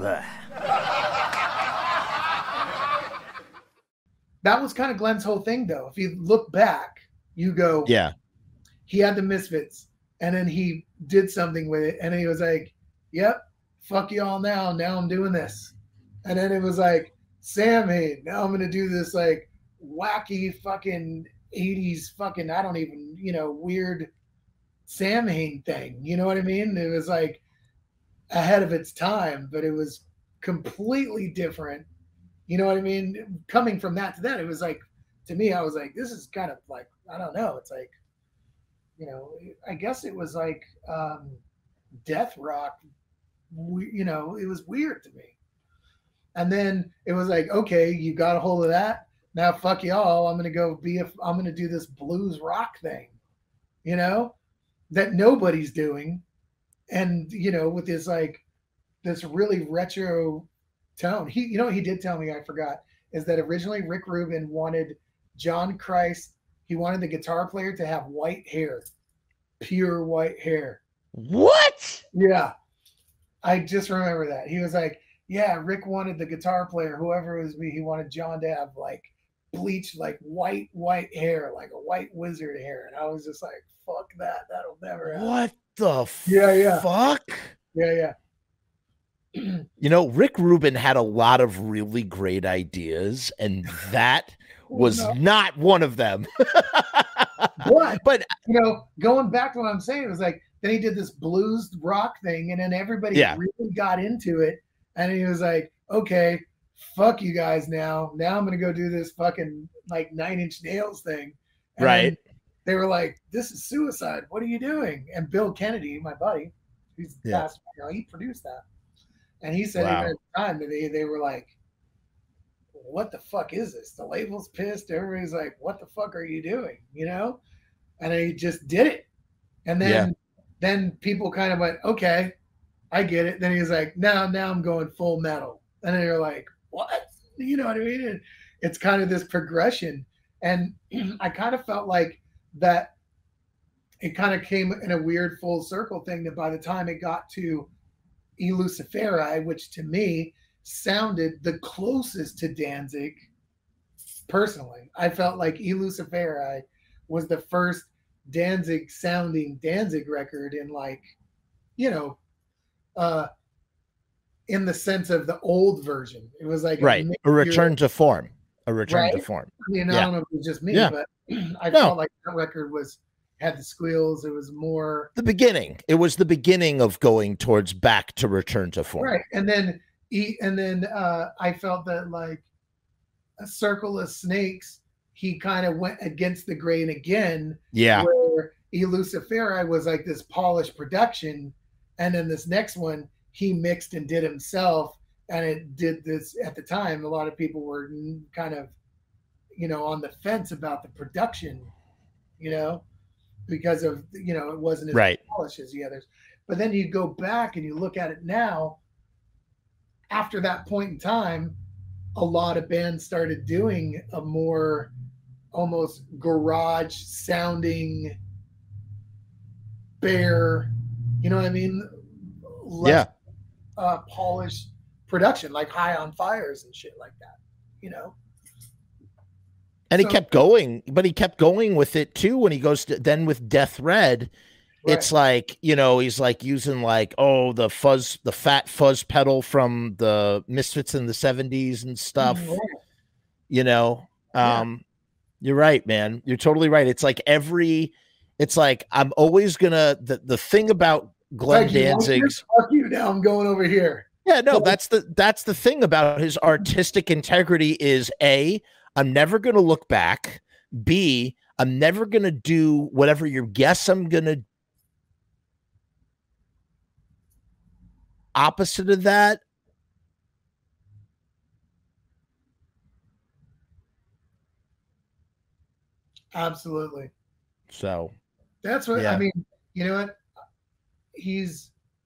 Blah. That was kind of Glenn's whole thing, though. If you look back, you go, Yeah. he had the Misfits, and then he did something with it, and he was like, "Yep, fuck y'all now. Now I'm doing this," and then it was like, "Samhain. Now I'm gonna do this like wacky fucking '80s fucking I don't even you know weird Samhain thing. You know what I mean? It was like ahead of its time, but it was completely different. You know what I mean? Coming from that to that, it was like to me, I was like, this is kind of like I don't know. It's like you know, I guess it was like um, death rock. We, you know, it was weird to me. And then it was like, okay, you got a hold of that. Now, fuck y'all. I'm gonna go be. A, I'm gonna do this blues rock thing, you know, that nobody's doing, and you know, with this like this really retro tone. He, you know, what he did tell me. I forgot is that originally Rick Rubin wanted John Christ he wanted the guitar player to have white hair, pure white hair. What? Yeah. I just remember that. He was like, Yeah, Rick wanted the guitar player, whoever it was me, he wanted John to have like bleached, like white, white hair, like a white wizard hair. And I was just like, Fuck that. That'll never happen. What the Yeah, yeah. fuck? Yeah, yeah. You know, Rick Rubin had a lot of really great ideas, and that was No. not one of them. But but you know, going back to what I'm saying, it was like then he did this blues rock thing, and then everybody Yeah. really got into it, and he was like, "Okay, fuck you guys now. Now I'm gonna go do this fucking like Nine Inch Nails thing." And Right. They were like, "This is suicide. What are you doing?" And Bill Kennedy, my buddy, he's Yeah. passed, you know, he produced that, and he said Wow. at the time they they were like. What the fuck is this? The label's pissed. Everybody's like, "What the fuck are you doing?" You know, and he just did it. And then Yeah. then people kind of went, okay, I get it. Then he's like, now now I'm going full metal. And then you're like, what? You know what I mean? And it's kind of this progression. And I kind of felt like that it kind of came in a weird full circle thing that by the time it got to I Luciferi, which to me sounded the closest to Danzig personally. I felt like I Luciferi was the first Danzig sounding Danzig record in like, you know, uh in the sense of the old version. It was like right, a mixture- return to form. A return to form. I mean, I don't know if it was just me, Yeah. but I No. felt like that record was had the squeals. It was more The beginning. It was the beginning of going towards back to return to form. right. And then he and then uh I felt that like a circle of snakes, he kind of went against the grain again Yeah. where I Luciferi was like this polished production, and then this next one he mixed and did himself, and it did this at the time. A lot of people were kind of, you know, on the fence about the production, you know, because of you know it wasn't as Right. polished as the others. But then you go back and you look at it now. After that point in time, a lot of bands started doing a more almost garage sounding bare you know what i mean Yeah. uh polished production like high on fires and shit like that you know And he kept going, but he kept going with it too when he goes to then with Deth Red. It's like, you know, he's like using like, oh, the fuzz, the fat fuzz pedal from the Misfits in the 70s and stuff. Mhm. you know Yeah. um you're right man you're totally right it's like every it's like i'm always gonna the, the thing about glenn Like, danzig's fuck you now i'm going over here yeah no that's the that's the thing about his artistic integrity is a i'm never gonna look back. B i'm never gonna do whatever your guess i'm gonna opposite of that absolutely. So that's what Yeah. i mean you know what? He's